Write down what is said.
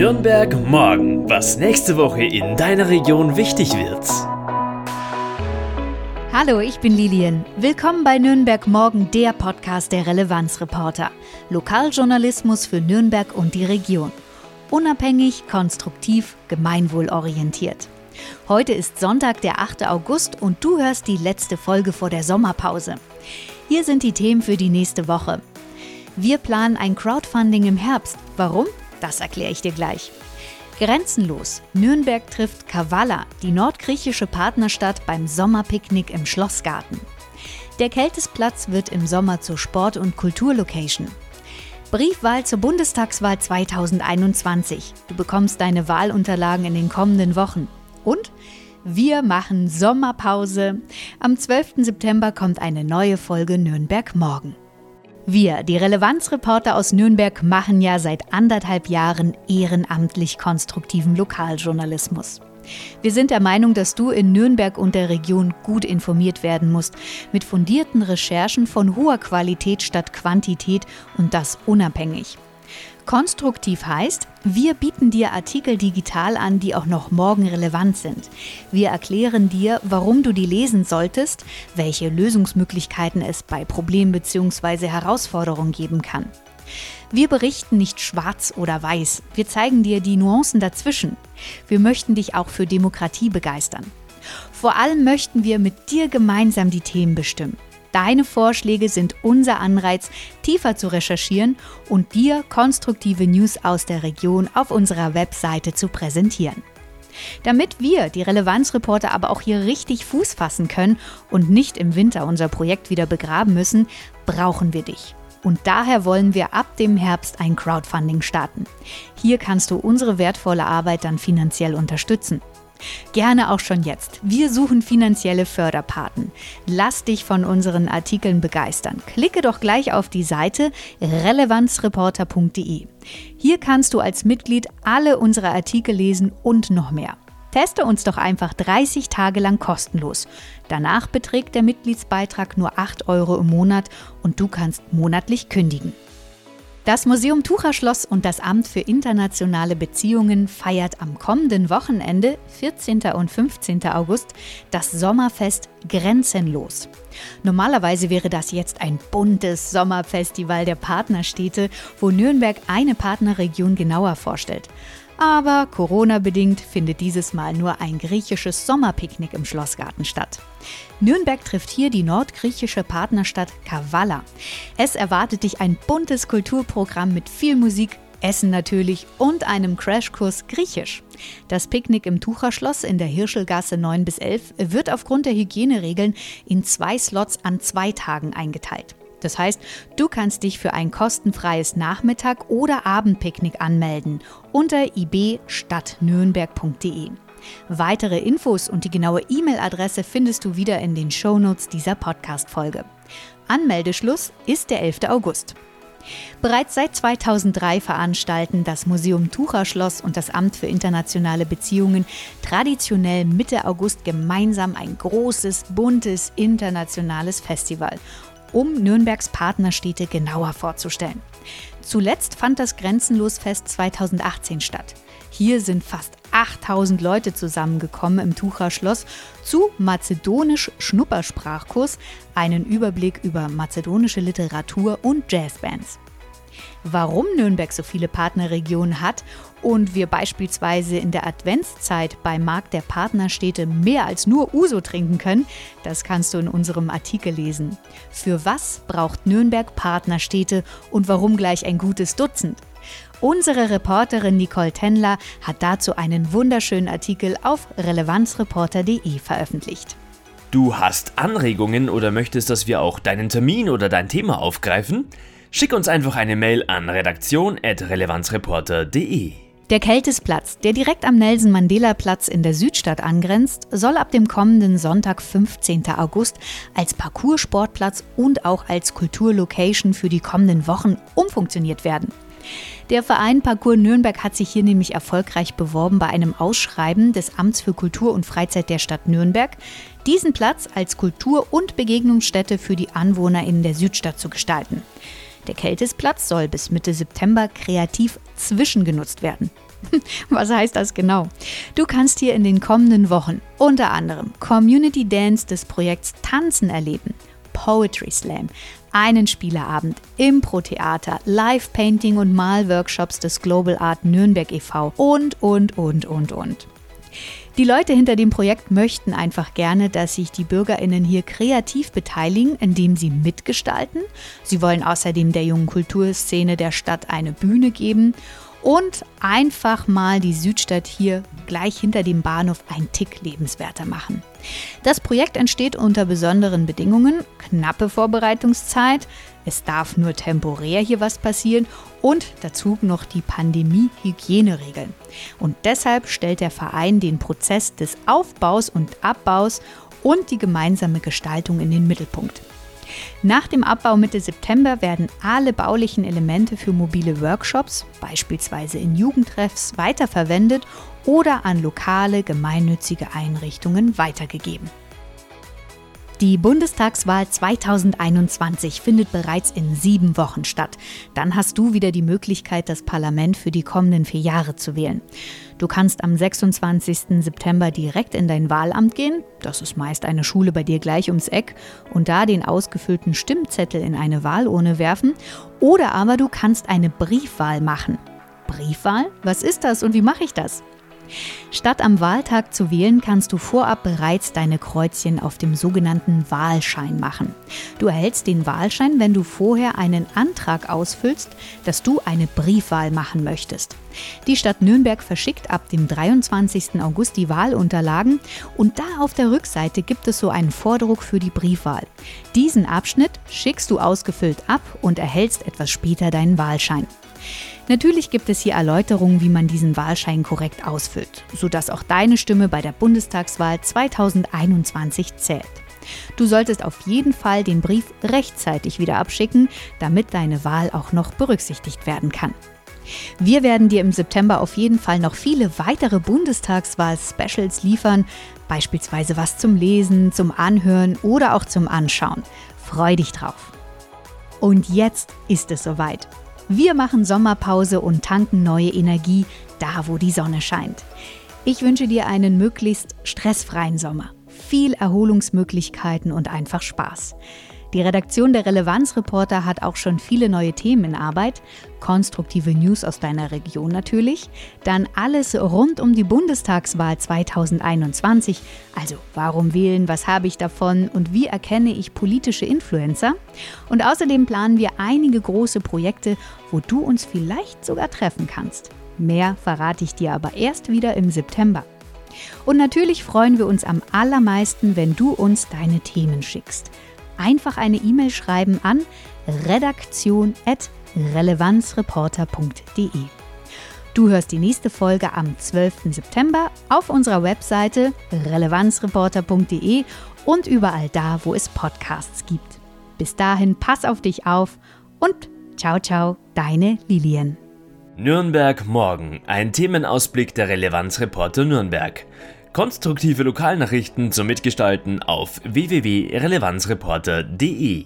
Nürnberg morgen, was nächste Woche in deiner Region wichtig wird. Hallo, ich bin Lilian. Willkommen bei Nürnberg Morgen, der Podcast der Relevanzreporter. Lokaljournalismus für Nürnberg und die Region. Unabhängig, konstruktiv, gemeinwohlorientiert. Heute ist Sonntag, der 8. August und du hörst die letzte Folge vor der Sommerpause. Hier sind die Themen für die nächste Woche. Wir planen ein Crowdfunding im Herbst. Warum? Das erkläre ich dir gleich. Grenzenlos. Nürnberg trifft Kavala, die nordgriechische Partnerstadt beim Sommerpicknick im Schlossgarten. Der Kältesplatz wird im Sommer zur Sport- und Kulturlocation. Briefwahl zur Bundestagswahl 2021. Du bekommst deine Wahlunterlagen in den kommenden Wochen. Und wir machen Sommerpause. Am 12. September kommt eine neue Folge Nürnberg Morgen. Wir, die Relevanzreporter aus Nürnberg, machen ja seit anderthalb Jahren ehrenamtlich konstruktiven Lokaljournalismus. Wir sind der Meinung, dass du in Nürnberg und der Region gut informiert werden musst, mit fundierten Recherchen von hoher Qualität statt Quantität und das unabhängig. Konstruktiv heißt, wir bieten dir Artikel digital an, die auch noch morgen relevant sind. Wir erklären dir, warum du die lesen solltest, welche Lösungsmöglichkeiten es bei Problemen bzw. Herausforderungen geben kann. Wir berichten nicht schwarz oder weiß, wir zeigen dir die Nuancen dazwischen. Wir möchten dich auch für Demokratie begeistern. Vor allem möchten wir mit dir gemeinsam die Themen bestimmen. Deine Vorschläge sind unser Anreiz, tiefer zu recherchieren und dir konstruktive News aus der Region auf unserer Webseite zu präsentieren. Damit wir, die Relevanzreporter, aber auch hier richtig Fuß fassen können und nicht im Winter unser Projekt wieder begraben müssen, brauchen wir dich. Und daher wollen wir ab dem Herbst ein Crowdfunding starten. Hier kannst du unsere wertvolle Arbeit dann finanziell unterstützen. Gerne auch schon jetzt. Wir suchen finanzielle Förderpaten. Lass dich von unseren Artikeln begeistern. Klicke doch gleich auf die Seite relevanzreporter.de. Hier kannst du als Mitglied alle unsere Artikel lesen und noch mehr. Teste uns doch einfach 30 Tage lang kostenlos. Danach beträgt der Mitgliedsbeitrag nur 8 Euro im Monat und du kannst monatlich kündigen. Das Museum Tucherschloss und das Amt für internationale Beziehungen feiert am kommenden Wochenende, 14. und 15. August, das Sommerfest Grenzenlos. Normalerweise wäre das jetzt ein buntes Sommerfestival der Partnerstädte, wo Nürnberg eine Partnerregion genauer vorstellt. Aber Corona-bedingt findet dieses Mal nur ein griechisches Sommerpicknick im Schlossgarten statt. Nürnberg trifft hier die nordgriechische Partnerstadt Kavala. Es erwartet dich ein buntes Kulturprogramm mit viel Musik, Essen natürlich und einem Crashkurs Griechisch. Das Picknick im Tucherschloss in der Hirschelgasse 9 bis 11 wird aufgrund der Hygieneregeln in zwei Slots an zwei Tagen eingeteilt. Das heißt, du kannst dich für ein kostenfreies Nachmittag- oder Abendpicknick anmelden unter ibstadtnürnberg.de. Weitere Infos und die genaue E-Mail-Adresse findest du wieder in den Shownotes dieser Podcast-Folge. Anmeldeschluss ist der 11. August. Bereits seit 2003 veranstalten das Museum Tucherschloss und das Amt für internationale Beziehungen traditionell Mitte August gemeinsam ein großes, buntes, internationales Festival um Nürnbergs Partnerstädte genauer vorzustellen. Zuletzt fand das Grenzenlosfest 2018 statt. Hier sind fast 8000 Leute zusammengekommen im Tucherschloss zu Mazedonisch Schnuppersprachkurs, einen Überblick über mazedonische Literatur und Jazzbands warum Nürnberg so viele Partnerregionen hat und wir beispielsweise in der Adventszeit beim Markt der Partnerstädte mehr als nur Uso trinken können, das kannst du in unserem Artikel lesen. Für was braucht Nürnberg Partnerstädte und warum gleich ein gutes Dutzend? Unsere Reporterin Nicole Tenler hat dazu einen wunderschönen Artikel auf relevanzreporter.de veröffentlicht. Du hast Anregungen oder möchtest, dass wir auch deinen Termin oder dein Thema aufgreifen? Schick uns einfach eine Mail an redaktion.relevanzreporter.de. Der Kältesplatz, der direkt am Nelson Mandela Platz in der Südstadt angrenzt, soll ab dem kommenden Sonntag, 15. August, als Parcoursportplatz und auch als Kulturlocation für die kommenden Wochen umfunktioniert werden. Der Verein Parcours Nürnberg hat sich hier nämlich erfolgreich beworben bei einem Ausschreiben des Amts für Kultur und Freizeit der Stadt Nürnberg, diesen Platz als Kultur- und Begegnungsstätte für die Anwohner in der Südstadt zu gestalten. Der Kältesplatz soll bis Mitte September kreativ zwischengenutzt werden. Was heißt das genau? Du kannst hier in den kommenden Wochen unter anderem Community Dance des Projekts Tanzen erleben, Poetry Slam, einen Spieleabend, Impro-Theater, Live-Painting und Malworkshops des Global Art Nürnberg e.V. und, und, und, und, und. Die Leute hinter dem Projekt möchten einfach gerne, dass sich die Bürgerinnen hier kreativ beteiligen, indem sie mitgestalten. Sie wollen außerdem der jungen Kulturszene der Stadt eine Bühne geben und einfach mal die Südstadt hier gleich hinter dem Bahnhof ein Tick lebenswerter machen. Das Projekt entsteht unter besonderen Bedingungen, knappe Vorbereitungszeit, es darf nur temporär hier was passieren und dazu noch die Pandemie-Hygieneregeln. Und deshalb stellt der Verein den Prozess des Aufbaus und Abbaus und die gemeinsame Gestaltung in den Mittelpunkt. Nach dem Abbau Mitte September werden alle baulichen Elemente für mobile Workshops, beispielsweise in Jugendtreffs, weiterverwendet oder an lokale gemeinnützige Einrichtungen weitergegeben. Die Bundestagswahl 2021 findet bereits in sieben Wochen statt. Dann hast du wieder die Möglichkeit, das Parlament für die kommenden vier Jahre zu wählen. Du kannst am 26. September direkt in dein Wahlamt gehen, das ist meist eine Schule bei dir gleich ums Eck, und da den ausgefüllten Stimmzettel in eine Wahlurne werfen. Oder aber du kannst eine Briefwahl machen. Briefwahl? Was ist das und wie mache ich das? Statt am Wahltag zu wählen, kannst du vorab bereits deine Kreuzchen auf dem sogenannten Wahlschein machen. Du erhältst den Wahlschein, wenn du vorher einen Antrag ausfüllst, dass du eine Briefwahl machen möchtest. Die Stadt Nürnberg verschickt ab dem 23. August die Wahlunterlagen und da auf der Rückseite gibt es so einen Vordruck für die Briefwahl. Diesen Abschnitt schickst du ausgefüllt ab und erhältst etwas später deinen Wahlschein. Natürlich gibt es hier Erläuterungen, wie man diesen Wahlschein korrekt ausfüllt, sodass auch deine Stimme bei der Bundestagswahl 2021 zählt. Du solltest auf jeden Fall den Brief rechtzeitig wieder abschicken, damit deine Wahl auch noch berücksichtigt werden kann. Wir werden dir im September auf jeden Fall noch viele weitere Bundestagswahl-Specials liefern, beispielsweise was zum Lesen, zum Anhören oder auch zum Anschauen. Freu dich drauf. Und jetzt ist es soweit. Wir machen Sommerpause und tanken neue Energie da, wo die Sonne scheint. Ich wünsche dir einen möglichst stressfreien Sommer, viel Erholungsmöglichkeiten und einfach Spaß. Die Redaktion der Relevanzreporter hat auch schon viele neue Themen in Arbeit. Konstruktive News aus deiner Region natürlich. Dann alles rund um die Bundestagswahl 2021. Also warum wählen, was habe ich davon und wie erkenne ich politische Influencer? Und außerdem planen wir einige große Projekte, wo du uns vielleicht sogar treffen kannst. Mehr verrate ich dir aber erst wieder im September. Und natürlich freuen wir uns am allermeisten, wenn du uns deine Themen schickst einfach eine E-Mail schreiben an redaktion.relevanzreporter.de. Du hörst die nächste Folge am 12. September auf unserer Webseite relevanzreporter.de und überall da, wo es Podcasts gibt. Bis dahin, pass auf dich auf und ciao, ciao, deine Lilien. Nürnberg morgen, ein Themenausblick der Relevanzreporter Nürnberg. Konstruktive Lokalnachrichten zum Mitgestalten auf www.relevanzreporter.de